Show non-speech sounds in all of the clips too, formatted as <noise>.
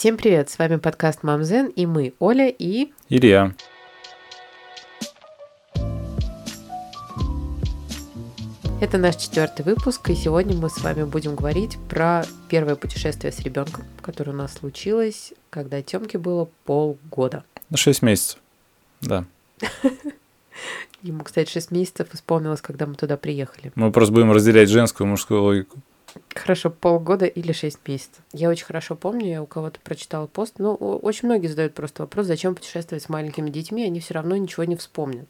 Всем привет, с вами подкаст Мамзен и мы, Оля и... Илья. Это наш четвертый выпуск, и сегодня мы с вами будем говорить про первое путешествие с ребенком, которое у нас случилось, когда Тёмке было полгода. На 6 месяцев, да. <laughs> Ему, кстати, 6 месяцев исполнилось, когда мы туда приехали. Мы просто будем разделять женскую и мужскую логику. Хорошо, полгода или 6 месяцев. Я очень хорошо помню, я у кого-то прочитала пост. Ну, очень многие задают просто вопрос, зачем путешествовать с маленькими детьми, они все равно ничего не вспомнят.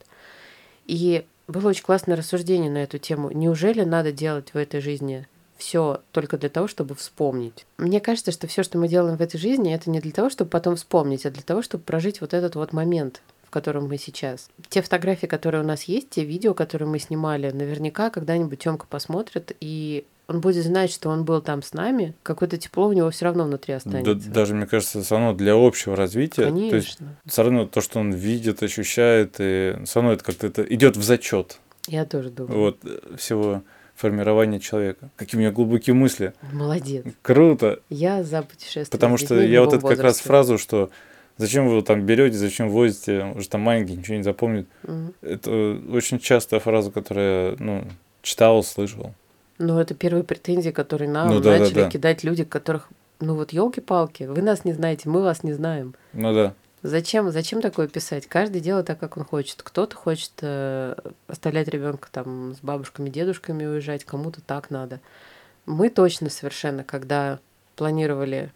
И было очень классное рассуждение на эту тему. Неужели надо делать в этой жизни все только для того, чтобы вспомнить? Мне кажется, что все, что мы делаем в этой жизни, это не для того, чтобы потом вспомнить, а для того, чтобы прожить вот этот вот момент, в котором мы сейчас. Те фотографии, которые у нас есть, те видео, которые мы снимали, наверняка когда-нибудь Тёмка посмотрит, и он будет знать, что он был там с нами, какое-то тепло у него все равно внутри останется. Да, даже, мне кажется, все равно для общего развития. Конечно. То есть, все равно то, что он видит, ощущает, и все равно это как-то это идет в зачет. Я тоже думаю. Вот э, всего формирования человека. Какие у меня глубокие мысли. Молодец. Круто. Я за путешествие. Потому что я вот эту как раз фразу, что зачем вы там берете, зачем возите, уже там маленький ничего не запомнит. Угу. Это очень частая фраза, которую я ну, читал, слышал. Ну, это первые претензии, которые нам Ну да, да, начали да. кидать люди, которых, ну вот елки-палки, вы нас не знаете, мы вас не знаем. Ну да. Зачем, зачем такое писать? Каждый делает так, как он хочет. Кто-то хочет э, оставлять ребенка там с бабушками, дедушками уезжать, кому-то так надо. Мы точно совершенно, когда планировали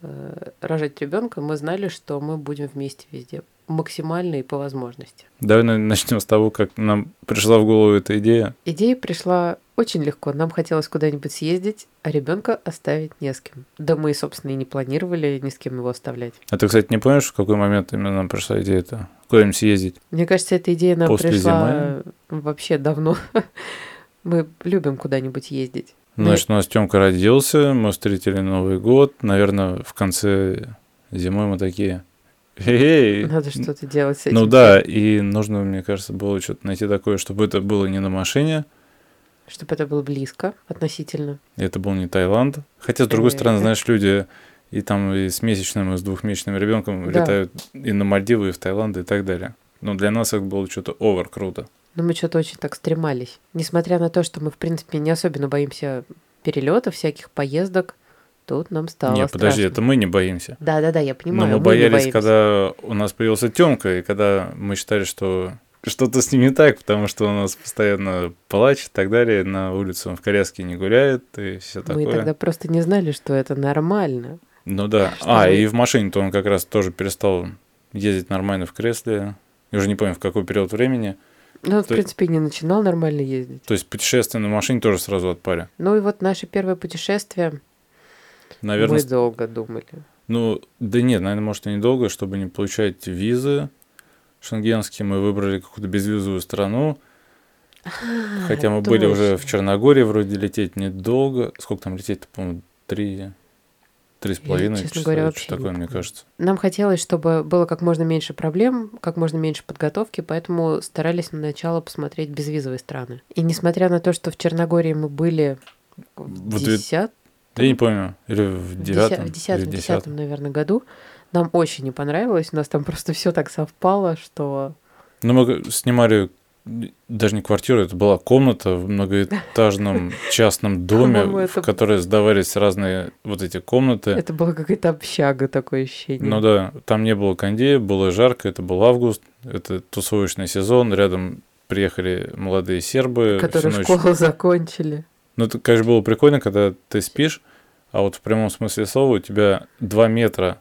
э, рожать ребенка, мы знали, что мы будем вместе везде, максимально и по возможности. Давай на- начнем с того, как нам пришла в голову эта идея. Идея пришла очень легко. Нам хотелось куда-нибудь съездить, а ребенка оставить не с кем. Да мы, собственно, и не планировали ни с кем его оставлять. А ты, кстати, не помнишь, в какой момент именно нам пришла идея-то? Куда-нибудь съездить? Мне кажется, эта идея нам После пришла вообще давно. <laughs> Мы любим куда-нибудь ездить. Ну, Значит, у нас Тёмка родился, мы встретили Новый год. Наверное, в конце зимы мы такие... Эй! Надо что-то делать с этим. Ну да, и нужно, мне кажется, было что-то найти такое, чтобы это было не на машине, Чтобы это было близко относительно. это был не Таиланд. Хотя, с другой стороны, Э. знаешь, люди и там и с месячным, и с двухмесячным ребенком Да. летают и на Мальдивы, и в Таиланд, и так далее. Но для нас это было что-то овер круто. Но мы что-то очень так стремались. Несмотря на то, что мы, в принципе, не особенно боимся перелетов, всяких поездок, тут нам стало не, подожди, это мы не боимся. Да-да-да, я Но понимаю. мы не боялись, боимся. когда у нас появился Тёмка, и когда мы считали, что что-то с ним не так, потому что у нас постоянно плачет и так далее, на улице он в коляске не гуляет и все Мы такое. тогда просто не знали, что это нормально. Ну да. Что а, вы- и в машине-то он как раз тоже перестал ездить нормально в кресле. Я уже не помню, в какой период времени. Ну, он, в принципе, не начинал нормально ездить. То есть путешествие на машине тоже сразу отпали. Ну и вот наше первое путешествие Наверное, мы долго думали. ну, да нет, наверное, может, и недолго, чтобы не получать визы шенгенские. Мы выбрали какую-то безвизовую страну. Хотя мы были уже в точно. Черногории, вроде лететь недолго. Сколько там лететь-то, по-моему, три, три с половиной честно часа, говоря, вообще такое, мне кажется. Нам хотелось, чтобы было как можно меньше проблем, как можно меньше подготовки, поэтому старались начало посмотреть безвизовые страны. И несмотря на то, что в Черногории мы были в это- 10 Я не помню, или в в девятом, в в десятом. наверное, году, нам очень не понравилось. У нас там просто все так совпало, что Ну, мы снимали даже не квартиру, это была комната в многоэтажном <laughs> частном доме, в которой сдавались разные вот эти комнаты. это была какая-то общага, такое ощущение. Ну да, там не было кондея, было жарко, это был август, это тусовочный сезон, рядом приехали молодые сербы. которые школу закончили. Ну, это, конечно, было прикольно, когда ты спишь, а вот в прямом смысле слова у тебя 2 метра,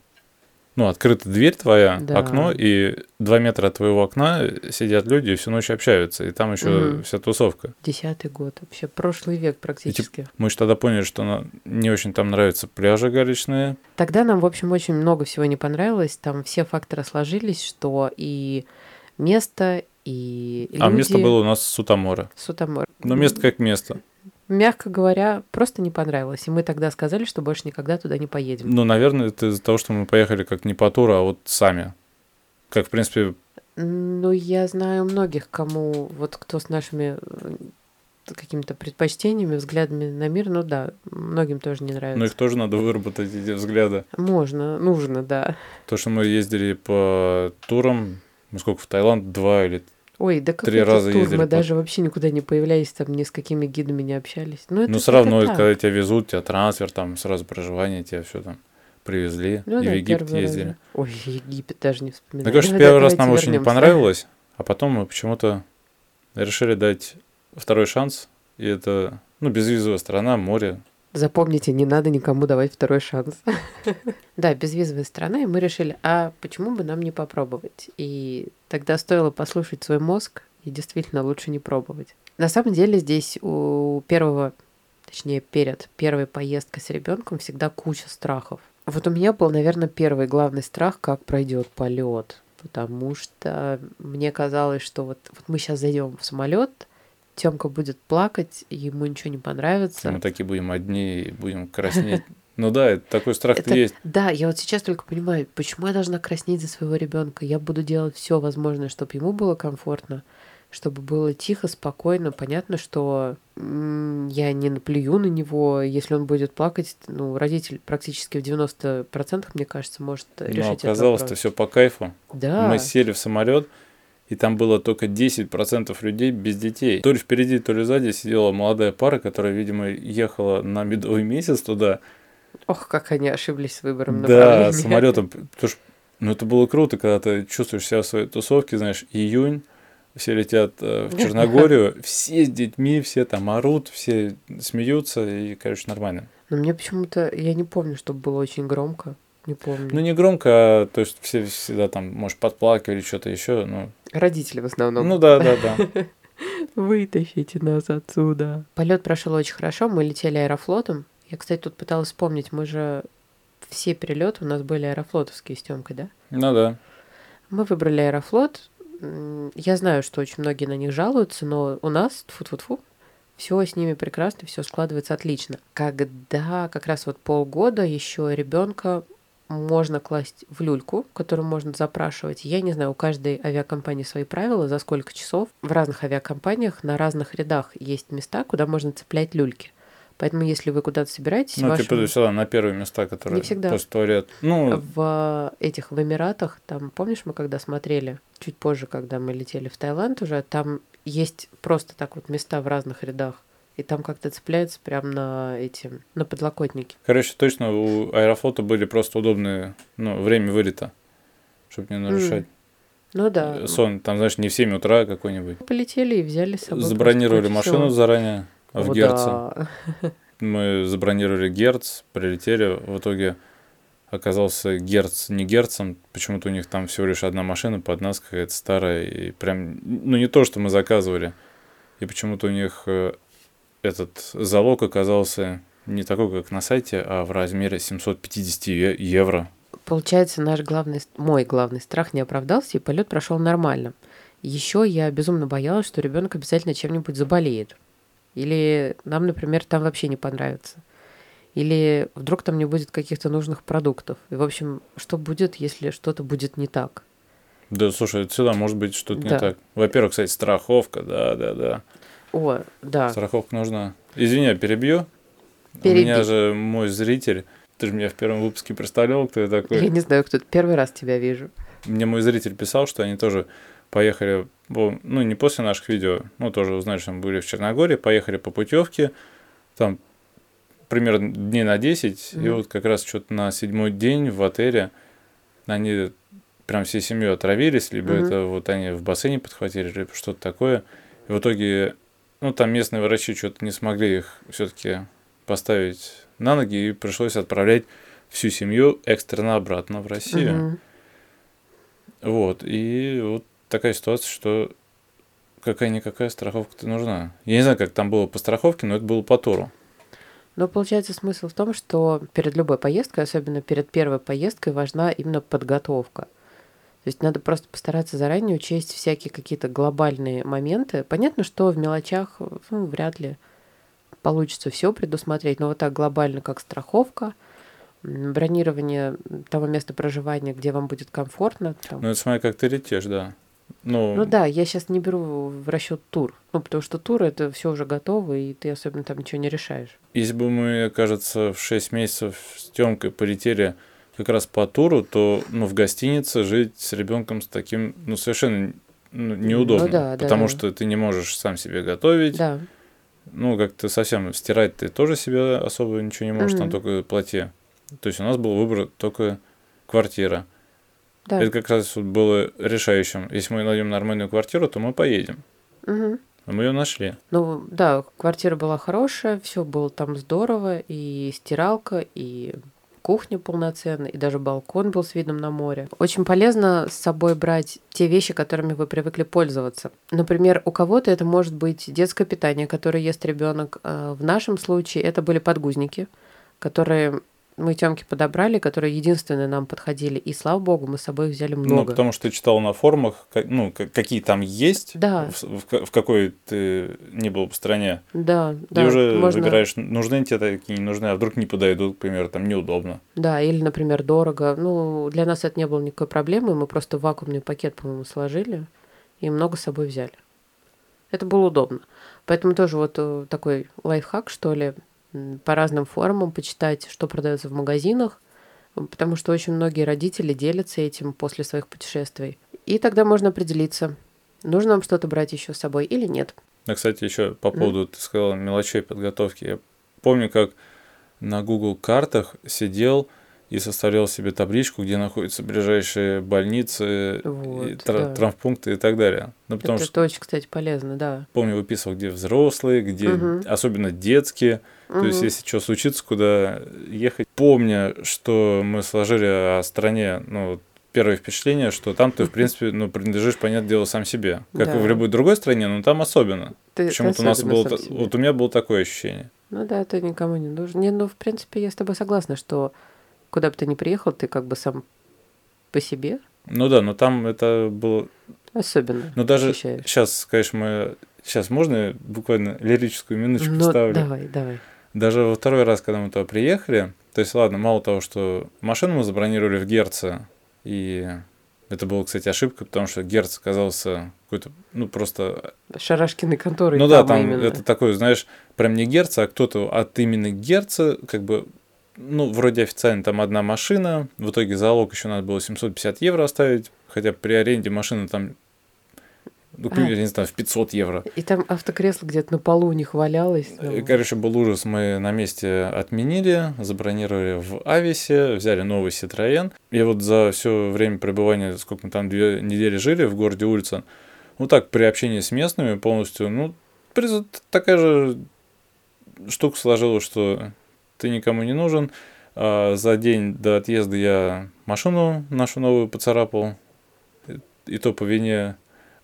ну, открыта дверь твоя, Да. окно, и 2 метра от твоего окна сидят люди и всю ночь общаются, и там еще Мгм. вся тусовка. Десятый год, вообще прошлый век практически. Мы же тогда поняли, что нам не очень там нравятся пляжи галечные. Тогда нам, в общем, очень много всего не понравилось. Там все факторы сложились, что и место, и люди... А место было у нас Сутамора. Сутамор. Но место как место. Мягко говоря, просто не понравилось. И мы тогда сказали, что больше никогда туда не поедем. Ну, наверное, это из-за того, что мы поехали как не по туру, а вот сами. Как, в принципе, Ну, я знаю многих, кому, вот кто с нашими э, какими-то предпочтениями, взглядами на мир, ну да, многим тоже не нравится. Но их тоже надо выработать, эти взгляды. Можно, нужно, да. То, что мы ездили по турам, мы сколько в Таиланд, два или Ой, да Три какой раза тур, ездили мы по- даже вообще никуда не появлялись, там ни с какими гидами не общались. Ну, это, Ну, все равно, это когда тебя везут, тебя трансфер, там сразу проживание, тебя все там привезли, Ну и да, в Египет раз, ездили. да. Ой, Египет даже не вспоминаю. Кажется, Давай- первый раз нам очень не понравилось, а потом мы почему-то решили дать второй шанс, и это, ну, безвизовая страна, море. Запомните, не надо никому давать второй шанс. <laughs> Да, безвизовая страна, и мы решили, а почему бы нам не попробовать? И тогда стоило послушать свой мозг, и действительно лучше не пробовать. На самом деле здесь у первого, точнее перед первой поездкой с ребенком всегда куча страхов. Вот у меня был, наверное, первый главный страх, как пройдет полет. Потому что мне казалось, что вот, вот мы сейчас зайдем в самолет, Тёмка будет плакать, ему ничего не понравится. Мы такие будем одни, и будем краснеть. Ну да, такой страх Это- есть. Да, я вот сейчас только понимаю, почему я должна краснеть за своего ребенка. Я буду делать все возможное, чтобы ему было комфортно, чтобы было тихо, спокойно. Понятно, что я не наплюю на него, если он будет плакать. Ну, родитель практически в 90%, мне кажется, может Но решить этот оказалось-то все по кайфу. Да, Мы сели в самолет, и там было только 10% людей без детей. То ли впереди, то ли сзади сидела молодая пара, которая, видимо, ехала на медовый месяц туда. ох, как они ошиблись с выбором Да, самолетом. Потому что, ну, это было круто, когда ты чувствуешь себя в своей тусовке, знаешь, июнь, все летят э, в Черногорию, <laughs> все с детьми, все там орут, все смеются, и, короче, нормально. Но мне почему-то, я не помню, чтобы было очень громко. Не помню. Ну, не громко, а, то есть все всегда там, может, подплакивали, что-то еще, ну, Родители в основном. ну да, да, да. <laughs> Вытащите нас отсюда. Полет прошел очень хорошо. Мы летели аэрофлотом. Я, кстати, тут пыталась вспомнить, мы же все перелеты у нас были аэрофлотовские с Тёмкой, да? Ну да. Мы выбрали аэрофлот. Я знаю, что очень многие на них жалуются, но у нас, тфу-тфу-тфу, все с ними прекрасно, все складывается отлично. Когда как раз вот полгода еще ребенка можно класть в люльку, которую можно запрашивать. Я не знаю, у каждой авиакомпании свои правила, за сколько часов. В разных авиакомпаниях на разных рядах есть места, куда можно цеплять люльки. Поэтому, если вы куда-то собираетесь, Ну, вашим- типа, всегда на первые места, которые Не всегда. после туалет. Ну, в этих в Эмиратах, там, помнишь, мы когда смотрели, чуть позже, когда мы летели в Таиланд уже, там есть просто так вот места в разных рядах. И там как-то цепляется прям на эти, на подлокотники. короче, точно у Аэрофлота были просто удобные, ну, время вылета, чтобы не нарушать Ну да. э, сон. Там, знаешь, не в 7 утра какой-нибудь. Полетели и взяли с собой Забронировали машину полчаса. заранее в О, Герце. да. Мы забронировали Герц, прилетели. В итоге оказался Герц не Герцем. Почему-то у них там всего лишь одна машина под нас, какая-то старая. И прям, ну, не то, что мы заказывали. И почему-то у них э, этот залог оказался не такой, как на сайте, а в размере 750 е- евро. Получается, наш главный, мой главный страх не оправдался, и полет прошел нормально. Еще я безумно боялась, что ребенок обязательно чем-нибудь заболеет. Или нам, например, там вообще не понравится. Или вдруг там не будет каких-то нужных продуктов. И, в общем, что будет, если что-то будет не так? Да, слушай, всегда может быть что-то не Да. так. Во-первых, кстати, страховка, да, да, да. О, да. Страховка нужна. Извини, я перебью. У Переби. меня же мой зритель. Ты же меня в первом выпуске представлял, кто я такой. Я не знаю, кто первый раз тебя вижу. Мне мой зритель писал, что они тоже поехали, по- ну, не после наших видео, ну, тоже узнали, что мы были в Черногории, поехали по путевке, там примерно дней на 10, и Мгм. вот как раз что-то на седьмой день в отеле они прям всей семьей отравились, либо Мгм. это вот они в бассейне подхватили, либо что-то такое. И в итоге, ну, там местные врачи что-то не смогли их все-таки поставить на ноги, и пришлось отправлять всю семью экстренно обратно в Россию. Мгм. Вот, и вот такая ситуация, что какая-никакая страховка-то нужна. Я не знаю, как там было по страховке, но это было по туру. Но получается смысл в том, что перед любой поездкой, особенно перед первой поездкой, важна именно подготовка. То есть надо просто постараться заранее учесть всякие какие-то глобальные моменты. Понятно, что в мелочах ну, вряд ли получится все предусмотреть, но вот так глобально, как страховка, бронирование того места проживания, где вам будет комфортно. там. Ну, это смотри, как ты летишь, да. Ну, Ну да, я сейчас не беру в расчет тур. Ну, потому что тур это все уже готово, и ты особенно там ничего не решаешь. если бы мы, кажется, в 6 месяцев с Тёмкой полетели как раз по туру, то ну, в гостинице жить с ребенком с таким, ну, совершенно ну, неудобно. Ну да, да. потому что ты не можешь сам себе готовить. Да. Ну, как-то совсем стирать ты тоже себе особо ничего не можешь, там Мгм. только платье. То есть у нас был выбор только квартира. Да. Это как раз вот было решающим. Если мы найдем нормальную квартиру, то мы поедем. А мы ее нашли. Ну да, квартира была хорошая, все было там здорово, и стиралка, и кухня полноценная, и даже балкон был с видом на море. Очень полезно с собой брать те вещи, которыми вы привыкли пользоваться. Например, у кого-то это может быть детское питание, которое ест ребенок. В нашем случае это были подгузники, которые мы Тёмке подобрали, которые единственные нам подходили. И слава богу, мы с собой взяли Ну, много. потому что ты читал на форумах, ну, какие там есть, Да. в, в- в какой ты не был в стране. Да, Ты да. уже можно- выбираешь, нужны тебе такие, не нужны, а вдруг не подойдут, к примеру, там неудобно. Да, или, например, дорого. Ну, для нас это не было никакой проблемы. Мы просто вакуумный пакет, по-моему, сложили и много с собой взяли. Это было удобно. Поэтому тоже вот э, такой лайфхак, что ли, по разным форумам почитать, что продается в магазинах, потому что очень многие родители делятся этим после своих путешествий. И тогда можно определиться, нужно нам что-то брать еще с собой или нет. А, кстати, еще по поводу, ты сказала, мелочей подготовки. Я помню, как на Google картах сидел и составлял себе табличку, где находятся ближайшие больницы, и Вот, тра- да. травмпункты и так далее. Ну, потому это, что, это очень, кстати, полезно, да. помню, выписывал, где взрослые, где Мгм. особенно детские. То есть, если что случится, куда ехать. Помня, что мы сложили о стране, ну, первое впечатление, что там ты, в принципе, ну, принадлежишь, понятное дело, сам себе. Как и Да. в любой другой стране, но там особенно. Ты- Почему-то у нас было, вот у меня было такое ощущение. Ну да, ты никому не нужен. Не, ну, в принципе, я с тобой согласна, что куда бы ты ни приехал, ты как бы сам по себе Ну да, но там это было... особенно Ну даже ощущаешь. сейчас, конечно, мы... Сейчас можно буквально лирическую минуточку Ну, вставлю? давай, давай. Даже во второй раз, когда мы туда приехали, то есть, ладно, мало того, что машину мы забронировали в Герце, и это была, кстати, ошибка, потому что Герц оказался какой-то, ну, просто... Шарашкины конторы. ну да, там именно. это такой, знаешь, прям не Герца, а кто-то от имени Герца, как бы, ну, вроде официально там одна машина, в итоге залог еще надо было 750 евро оставить, хотя при аренде машины там, ну, примеру, я не знаю, в 500 евро. И там автокресло где-то на полу у них валялось. Э, ну, Короче, был ужас. Мы на месте отменили, забронировали в Ависе, взяли новый Citroёn. И вот за все время пребывания, сколько мы там, две недели жили в городе Ульцен, ну так, при общении с местными полностью, ну, такая же штука сложилась, что ты никому не нужен. А за день до отъезда я машину нашу новую поцарапал. И- то по вине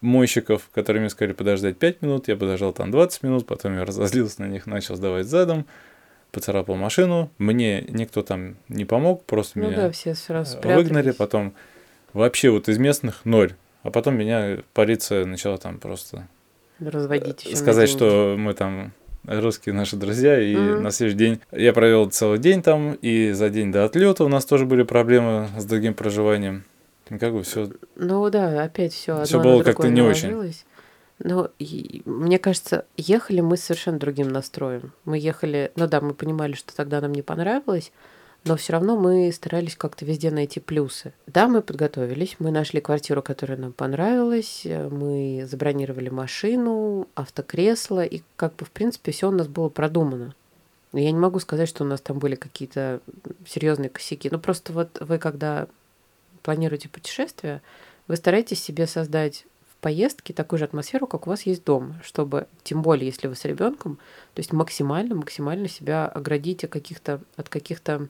мойщиков, которые мне сказали подождать 5 минут, я подождал там 20 минут, потом я разозлился на них, начал сдавать задом, поцарапал машину. Мне никто там не помог, просто Ну меня да, все сразу э, выгнали, потом вообще вот из местных ноль. А потом меня полиция начала там просто Разводить еще сказать, что мы там русские наши друзья, и Мгм. на следующий день я провел целый день там, и за день до отлета у нас тоже были проблемы с другим проживанием. И как бы все Ну да, опять все Всё было как-то не очень. И- мне кажется, ехали мы с совершенно другим настроем. Мы ехали, ну да, мы понимали, что тогда нам не понравилось, но все равно мы старались как-то везде найти плюсы. Да, мы подготовились, мы нашли квартиру, которая нам понравилась, э, мы забронировали машину, автокресло, и как бы в принципе все у нас было продумано. Но Я не могу сказать, что у нас там были какие-то серьезные косяки. Ну просто вот вы когда планируете путешествие, вы стараетесь себе создать в поездке такую же атмосферу, как у вас есть дома, чтобы, тем более, если вы с ребенком, то есть максимально, максимально себя оградить от каких-то, от каких-то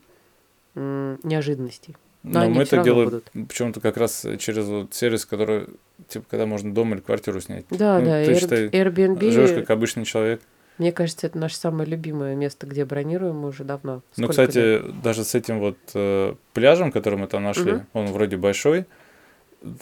неожиданностей. Но Но мы это делаем почему-то как раз через вот сервис, который, типа, когда можно дома или квартиру снять. Да, Ну, да, ты Air- считай, Airbnb, Живешь как обычный человек. мне кажется, это наше самое любимое место, где бронируем мы уже давно. Ну, Сколько кстати, лет? даже с этим вот э, пляжем, который мы там нашли, Мгм. он вроде большой,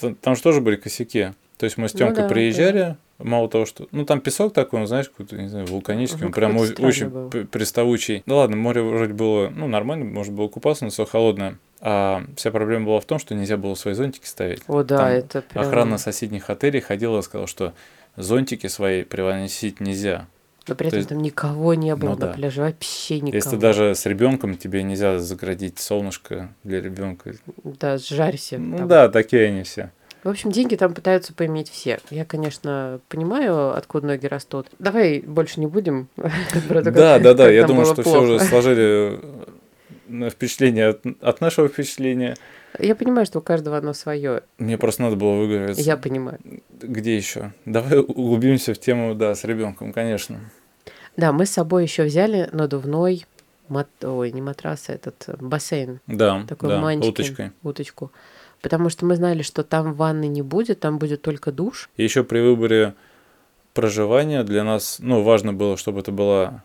т- там же тоже были косяки. То есть мы с Ну Тёмкой да, приезжали, мало того, что... Ну, там песок такой, он, знаешь, какой-то, не знаю, вулканический, Ну, он прям очень был. приставучий. Ну ладно, море вроде было, ну, нормально, можно было купаться, но все холодное. А вся проблема была в том, что нельзя было свои зонтики ставить. О, да, Там это прям... Охрана соседних отелей ходила и сказала, что зонтики свои привносить нельзя. Но при то этом есть- там никого не было Ну на да. пляже, вообще никого. Если даже с ребенком тебе нельзя заградить солнышко для ребенка. Да, сжарься. Ну там. да, такие они все. В общем, деньги там пытаются поиметь все. Я, конечно, понимаю, откуда ноги растут. Давай больше не будем. <laughs> Да, да, да. Я думаю, что все уже сложили э, впечатление от, от нашего впечатления. Я понимаю, что у каждого оно свое. Мне просто надо было выговориться. Я понимаю. Где еще? Давай углубимся в тему, да, с ребенком, конечно. Да, мы с собой еще взяли надувной мат... ой, не матрас, а этот э, бассейн, Да, такой да, манечкин, уточкой. уточку. Потому что мы знали, что там ванны не будет, там будет только душ. И еще при выборе проживания для нас, ну, важно было, чтобы это была,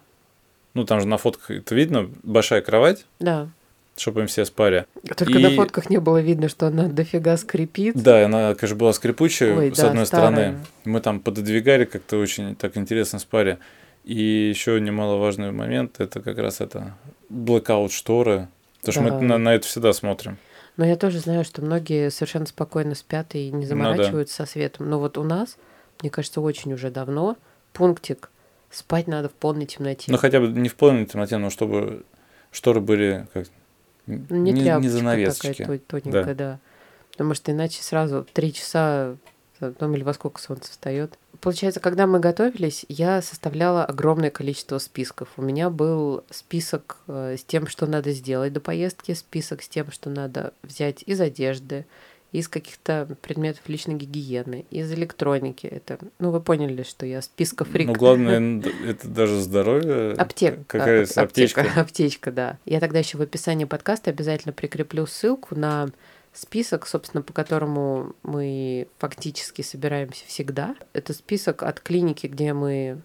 ну, там же на фотках это видно, большая кровать, Да. чтобы им все спали. Только на И- фотках не было видно, что она дофига скрипит. Да, она, конечно, была скрипучая Ой, с да, одной старая. стороны. Мы там пододвигали как-то очень так интересно спали. И еще немаловажный момент это как раз это blackout шторы. Потому что Да. мы на, на это всегда смотрим. Но я тоже знаю, что многие совершенно спокойно спят и не Ну да. заморачиваются со светом. Но вот у нас, мне кажется, очень уже давно пунктик спать надо в полной темноте. Ну хотя бы не в полной темноте, но чтобы шторы были как не, не, не занавесочки. такая тоненькая, да. Потому что иначе сразу три часа, ну или во сколько солнце встает. Получается, когда мы готовились, я составляла огромное количество списков. У меня был список э, с тем, что надо сделать до поездки, список с тем, что надо взять из одежды, из каких-то предметов личной гигиены, из электроники. Это, ну, вы поняли, что я спискофрик. Ну, главное, это даже здоровье. Аптек. Какая а, аптечка. <laughs> Аптечка, да. Я тогда еще в описании подкаста обязательно прикреплю ссылку на список, собственно, по которому мы фактически собираемся всегда. Это список от клиники, где мы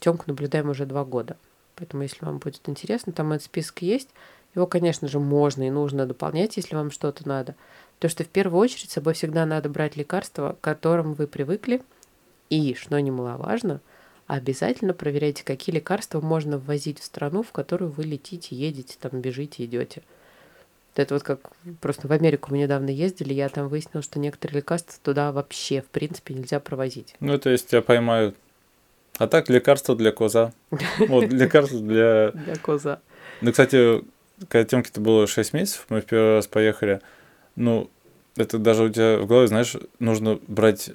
Тёмку наблюдаем уже два года. Поэтому, если вам будет интересно, там этот список есть. Его, конечно же, можно и нужно дополнять, если вам что-то надо. То, что в первую очередь с собой всегда надо брать лекарства, к которым вы привыкли. И, что немаловажно, обязательно проверяйте, какие лекарства можно ввозить в страну, в которую вы летите, едете, там бежите, идете. Это вот как просто в Америку мы недавно ездили, я там выяснила, что некоторые лекарства туда вообще, в принципе, нельзя провозить. Ну, это если тебя поймают. А так, лекарство для коза. Вот, <laughs> лекарство для... Для коза. Ну, кстати, когда Тёмке-то было 6 месяцев, мы в первый раз поехали, ну, это даже у тебя в голове, знаешь, нужно брать,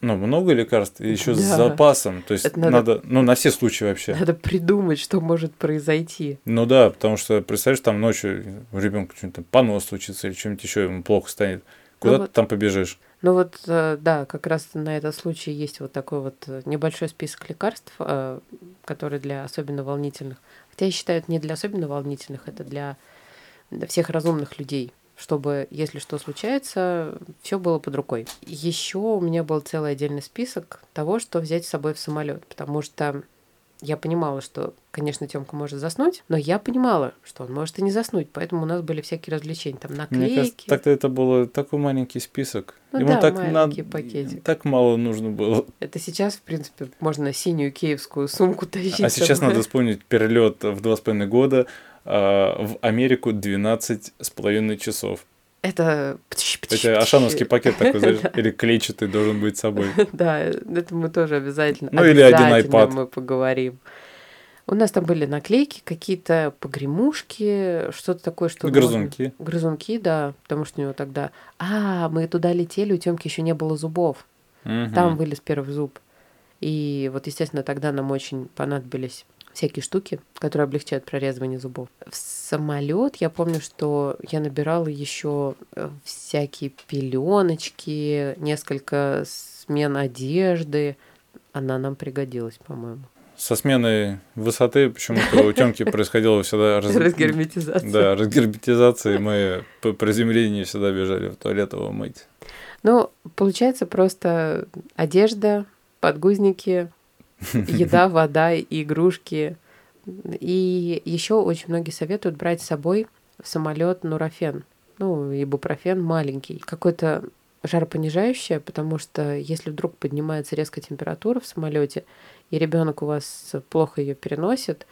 ну, много лекарств и еще с Да. запасом. То есть Это надо... надо- ну, на все случаи вообще. Надо придумать, что может произойти. Ну да, потому что, представляешь, там ночью у ребенка что-нибудь там понос случится или что-нибудь еще ему плохо станет. Куда Ну вот- ты там побежишь? Ну вот, э, да, как раз на этот случай есть вот такой вот э, небольшой список лекарств, э, которые для особенно волнительных. Хотя я считаю, это не для особенно волнительных, это для всех разумных людей, чтобы, если что случается, все было под рукой. Еще у меня был целый отдельный список того, что взять с собой в самолет, потому что я понимала, что, конечно, Тёмка может заснуть, но я понимала, что он может и не заснуть, поэтому у нас были всякие развлечения, там Мне наклейки. кажется, так-то это было такой маленький список. Ну Ему да, так маленький надо, пакетик. так мало нужно было. Это сейчас, в принципе, можно синюю киевскую сумку тащить. А сейчас надо вспомнить перелет в два с половиной года а, в Америку 12 с половиной часов. Это... Это ашановский пакет такой, знаешь, <laughs> или клетчатый должен быть с собой. <laughs> Да, это мы тоже обязательно. Ну, или один iPad. мы поговорим. У нас там были наклейки, какие-то погремушки, что-то такое, что... можно- Грызунки. Грызунки, да, потому что у него тогда... А, мы туда летели, у Тёмки еще не было зубов. Мгм. Там вылез первый зуб. И вот, естественно, тогда нам очень понадобились всякие штуки, которые облегчают прорезывание зубов. В самолет я помню, что я набирала еще э, всякие пеленочки, несколько смен одежды. Она нам пригодилась, по-моему. Со сменой высоты почему-то у Тёмки <laughs> происходило всегда... раз- Разгерметизация. Да, разгерметизация, и мы по приземлении всегда бежали в туалет его мыть. Ну, получается просто одежда, подгузники, еда, <laughs> вода, и игрушки. И еще очень многие советуют брать с собой в самолет нурофен. Ну, ибупрофен маленький. Какой-то жаропонижающее, потому что если вдруг поднимается резко температура в самолете, и ребенок у вас плохо ее переносит,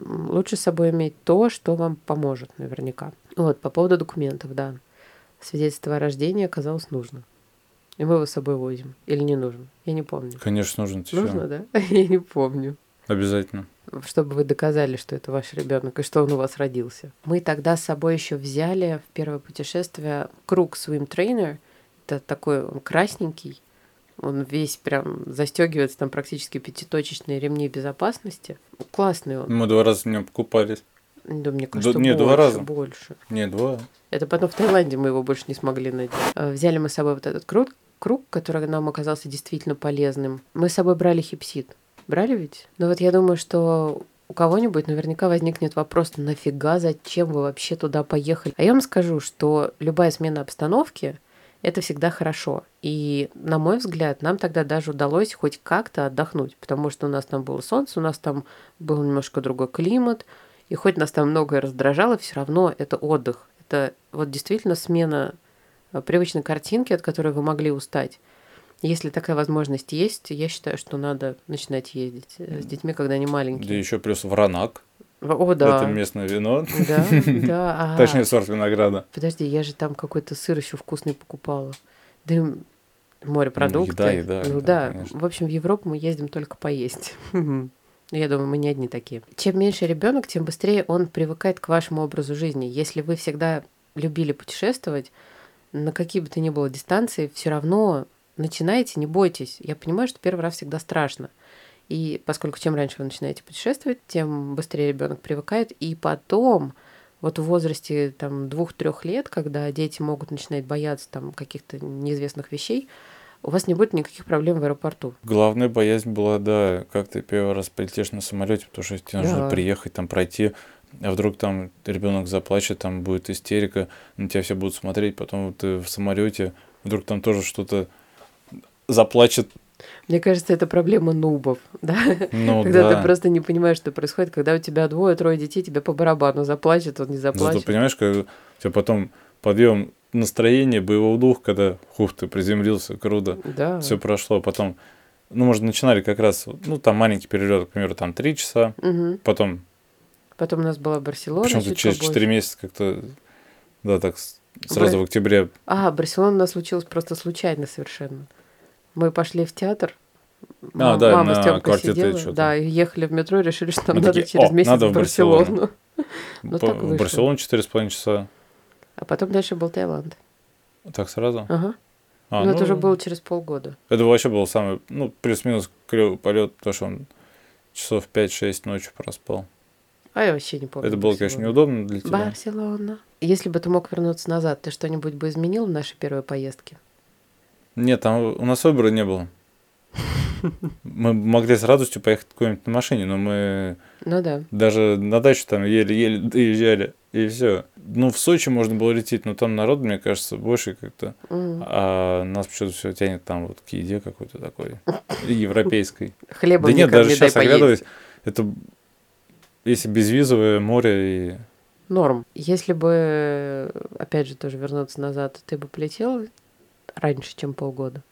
лучше с собой иметь то, что вам поможет наверняка. Вот, по поводу документов, да. Свидетельство о рождении оказалось нужно. И мы его с собой возим. Или не нужно? Я не помню. Конечно, нужно. Ты Нужно, да? <laughs> Я не помню. Обязательно. Чтобы вы доказали, что это ваш ребенок и что он у вас родился. Мы тогда с собой еще взяли в первое путешествие круг Swim Trainer. Это такой он красненький. Он весь прям застегивается, там практически пятиточечные ремни безопасности. Классный он. Мы два раза в нем покупались. Да, мне кажется, не, больше, два раза. больше. Не, два. Это потом в Таиланде мы его больше не смогли найти. Э, Взяли мы с собой вот этот круг, круг, который нам оказался действительно полезным. Мы с собой брали хипсид. Брали ведь? Ну вот я думаю, что у кого-нибудь наверняка возникнет вопрос, нафига, зачем вы вообще туда поехали? А я вам скажу, что любая смена обстановки – это всегда хорошо. И, на мой взгляд, нам тогда даже удалось хоть как-то отдохнуть, потому что у нас там было солнце, у нас там был немножко другой климат, и хоть нас там многое раздражало, все равно это отдых. Это вот действительно смена привычной картинки, от которой вы могли устать. Если такая возможность есть, я считаю, что надо начинать ездить э, с детьми, когда они Да маленькие. еще плюс вранак. О, да. Это местное вино. Да, <laughs> да. Точнее, сорт винограда. Подожди, я же там какой-то сыр еще вкусный покупала. Да и морепродукты. еда, еда, Ну да. В общем, в Европу мы ездим только поесть. <laughs> Я думаю, мы не одни такие. Чем меньше ребенок, тем быстрее он привыкает к вашему образу жизни. Если вы всегда любили путешествовать, на какие бы то ни было дистанции, все равно начинайте, не бойтесь. Я понимаю, что первый раз всегда страшно. И поскольку чем раньше вы начинаете путешествовать, тем быстрее ребенок привыкает. И потом, вот в возрасте там двух-трех лет, когда дети могут начинать бояться там каких-то неизвестных вещей, у вас не будет никаких проблем в аэропорту. Главная боязнь была, да, как ты первый раз полетишь на самолете, потому что тебе нужно Да. приехать, там пройти, а вдруг там ребенок заплачет, там будет истерика, на тебя все будут смотреть, потом ты в самолете, вдруг там тоже что-то заплачет, Мне кажется, это проблема нубов, <laughs> да? ну когда да. ты просто не понимаешь, что происходит, когда у тебя двое-трое детей, тебе по барабану заплачет, он не Зато заплачет. понимаешь, когда у тебя потом подъем настроения, боевого духа, когда хух, ты приземлился, круто, Да. все прошло, потом, ну, может, начинали как раз, ну, там маленький перелет, к примеру, там три часа, Мгм. потом Потом у нас была Барселона. Почему-то через побольше. 4 месяца как-то, да, так с- сразу Бра- в октябре. А, Барселона у нас случилось просто случайно совершенно. Мы пошли в театр. А, да, мама с на Тёмкой квартете сидела, что-то. да, и ехали в метро решили, что нам Мы надо такие, через «О, месяц надо в Барселону». Барселону. <laughs> Ну, так в вышло. Барселоне 4,5 часа. А потом дальше был Таиланд. Так сразу? Ага. А, это ну, уже было через полгода. Это вообще был самый, ну, плюс-минус клевый полет, потому что он часов 5-6 ночью проспал. А я вообще не помню. Это было, конечно, неудобно для тебя. Барселона. Если бы ты мог вернуться назад, ты что-нибудь бы изменил в нашей первой поездке? Нет, там у нас выбора не было. Мы могли с радостью поехать куда-нибудь на машине, но мы Ну да. даже на дачу там еле-еле доезжали, и все. Ну, в Сочи можно было лететь, но там народ, мне кажется, больше как-то. М. А нас почему-то все тянет там вот к еде какой-то такой, европейской. Хлебом Да нет, даже сейчас оглядываясь, это если безвизовое море и... Норм. Если бы, опять же, тоже вернуться назад, ты бы полетел раньше, чем полгода?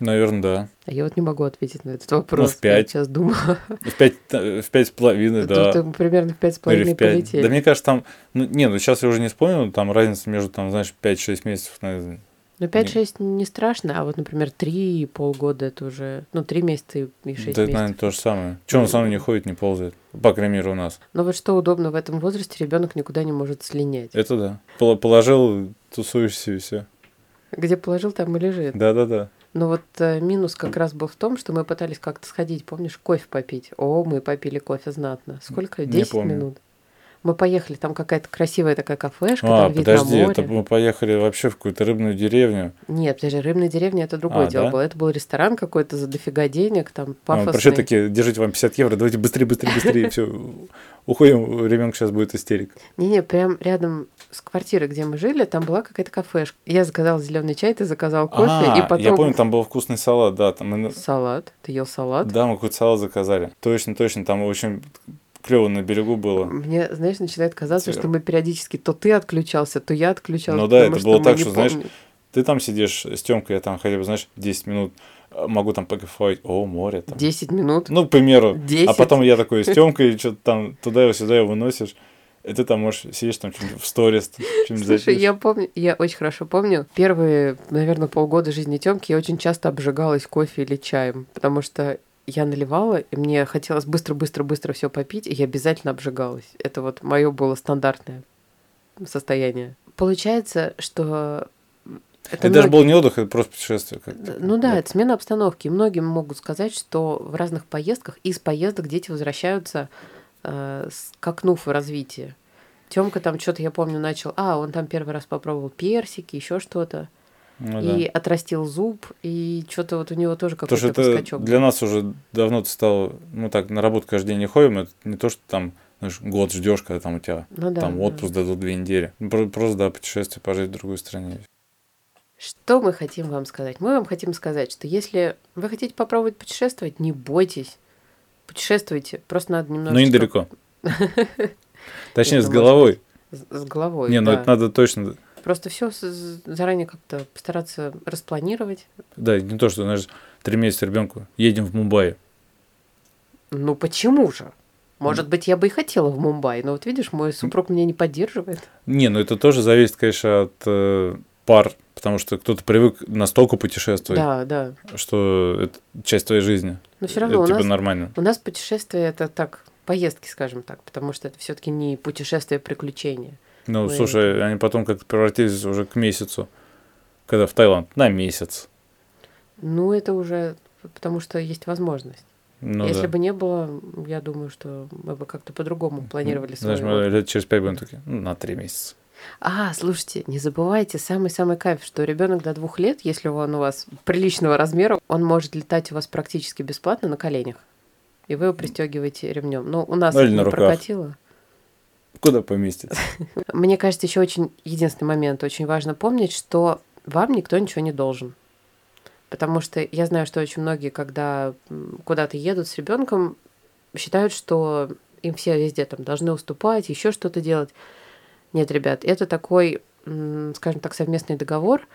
Наверное, да. А я вот не могу ответить на этот вопрос. Ну, в пять. Я сейчас думаю. В пять, э, в пять с половиной, да. Тут примерно в пять с Ну, половиной полетели. Да мне кажется, там... Ну, не, ну сейчас я уже не вспомнил, там разница между, там, знаешь, 5-6 месяцев, наверное. Ну, 5-6 не страшно, а вот, например, 3 и полгода это уже... Ну, 3 месяца и 6 Да, это, месяцев. наверное, то же самое. Че он мной не ходит, не ползает? По крайней мере, у нас. Но вот что удобно в этом возрасте, ребенок никуда не может слинять. Это да. Пол- Положил, тусуешься и все. Где положил, там и лежит. Да-да-да. Но вот э, минус как раз был в том, что мы пытались как-то сходить, помнишь, кофе попить. О, мы попили кофе знатно. Сколько? Не 10 помню. минут? Мы поехали, там какая-то красивая такая кафешка, А, там подожди, на море. это мы поехали вообще в какую-то рыбную деревню. Нет, подожди, рыбная деревня это другое А, дело да? было. Это был ресторан какой-то за дофига денег, там А, пафосный. Пришли такие, держите вам 50 евро, давайте быстрее, быстрее, быстрее, все. Уходим, ребенок сейчас будет истерик. Не-не, прям рядом с квартирой, где мы жили, там была какая-то кафешка. Я заказала зеленый чай, ты заказал кофе, А, и потом я помню, там был вкусный салат, да, там салат. Ты ел салат? Да, мы какой-то салат заказали. Точно, точно, там очень клево на берегу было. Мне, знаешь, начинает казаться, что мы периодически то ты отключался, то я отключался. Ну да, это было так, что, знаешь. Ты там сидишь с Тёмкой, я там хотя бы, знаешь, 10 минут э, могу там покайфовать. О, море там. 10 минут. Ну, к примеру. 10. А потом я такой с <laughs> Тёмкой, что-то там туда и сюда его выносишь. И ты там можешь сидишь там в сторис, что-нибудь Слушай, я помню, я очень хорошо помню, первые, наверное, полгода жизни Тёмки я очень часто обжигалась кофе или чаем, потому что я наливала, и мне хотелось быстро-быстро-быстро все попить, и я обязательно обжигалась. Это вот мое было стандартное состояние. Получается, что это, это многие... даже был не отдых, это просто путешествие. Ну да, да, это смена обстановки. Многим могут сказать, что в разных поездках из поездок дети возвращаются э, скакнув в развитии. Тёмка там что-то, я помню, начал, а, он там первый раз попробовал персики, еще что-то. Ну, и да. отрастил зуб, и что-то вот у него тоже какой-то это скачок. Для нас уже давно ты стал, ну так, на работу каждый день не ходим, это не то, что там знаешь, год ждешь, когда там у тебя ну, да, там отпуск да. дадут две недели. Просто, да, путешествие, пожить в другой стране. Что мы хотим вам сказать? Мы вам хотим сказать, что если вы хотите попробовать путешествовать, не бойтесь. Путешествуйте. Просто надо немного. Ну, недалеко. <laughs> Точнее, с головой. С головой. Не, ну это надо точно. Просто все заранее как-то постараться распланировать. Да, не то, что, знаешь, три месяца ребенку едем в Мумбаи. Ну почему же? Может быть, я бы и хотела в Мумбаи, но вот видишь, мой супруг меня не поддерживает. Не, ну это тоже зависит, конечно, от э, пар, потому что кто-то привык настолько путешествовать, да, да. что это часть твоей жизни. Но все равно это, у типа нас, нормально. У нас путешествие это так поездки, скажем так, потому что это все-таки не путешествие приключения. Ну, Мы... слушай, они потом как-то превратились уже к месяцу, когда в Таиланд на месяц. Ну, это уже потому что есть возможность. Ну, Если да. бы не было, я думаю, что мы бы как-то по-другому планировали Знаешь, мы лет через пять будем такие, ну, на три месяца. А, слушайте, не забывайте, самый-самый кайф, что ребенок до двух лет, если он у вас приличного размера, он может летать у вас практически бесплатно на коленях. И вы его пристегиваете ремнем. Ну, у нас ну, не прокатило. Куда поместится? <laughs> Мне кажется, еще очень единственный момент, очень важно помнить, что вам никто ничего не должен. Потому что я знаю, что очень многие, когда куда-то едут с ребенком, считают, что им все везде там должны уступать, еще что-то делать. Нет, ребят, это такой, скажем так, совместный договор.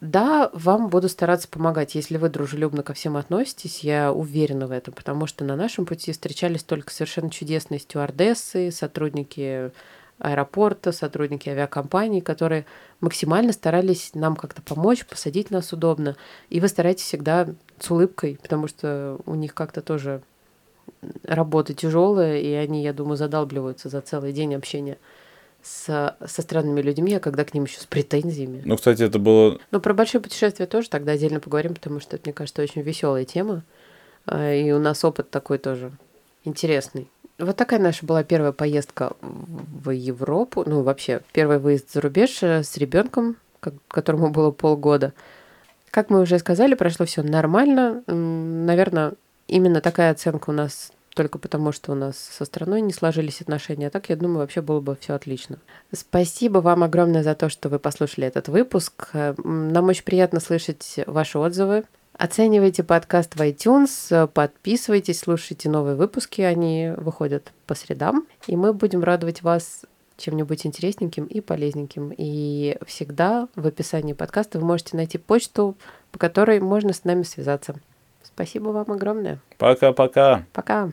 Да, вам буду стараться помогать, если вы дружелюбно ко всем относитесь, я уверена в этом, потому что на нашем пути встречались только совершенно чудесные стюардессы, сотрудники аэропорта, сотрудники авиакомпании, которые максимально старались нам как-то помочь, посадить нас удобно. И вы стараетесь всегда с улыбкой, потому что у них как-то тоже работа тяжелая, и они, я думаю, задалбливаются за целый день общения с, со странными людьми, а когда к ним еще с претензиями. Ну, кстати, это было... Ну, про большие путешествия тоже тогда отдельно поговорим, потому что это, мне кажется, очень веселая тема. А, и у нас опыт такой тоже интересный. Вот такая наша была первая поездка в Европу, ну вообще первый выезд за рубеж э, с ребенком, которому было полгода. Как мы уже сказали, прошло все нормально. Наверное, именно такая оценка у нас только потому, что у нас со страной не сложились отношения. А так, я думаю, вообще было бы все отлично. Спасибо вам огромное за то, что вы послушали этот выпуск. Нам очень приятно слышать ваши отзывы. Оценивайте подкаст в iTunes, подписывайтесь, слушайте новые выпуски, они выходят по средам, и мы будем радовать вас чем-нибудь интересненьким и полезненьким. И всегда в описании подкаста вы можете найти почту, по которой можно с нами связаться. Спасибо вам огромное. Пока-пока. Пока. -пока. Пока.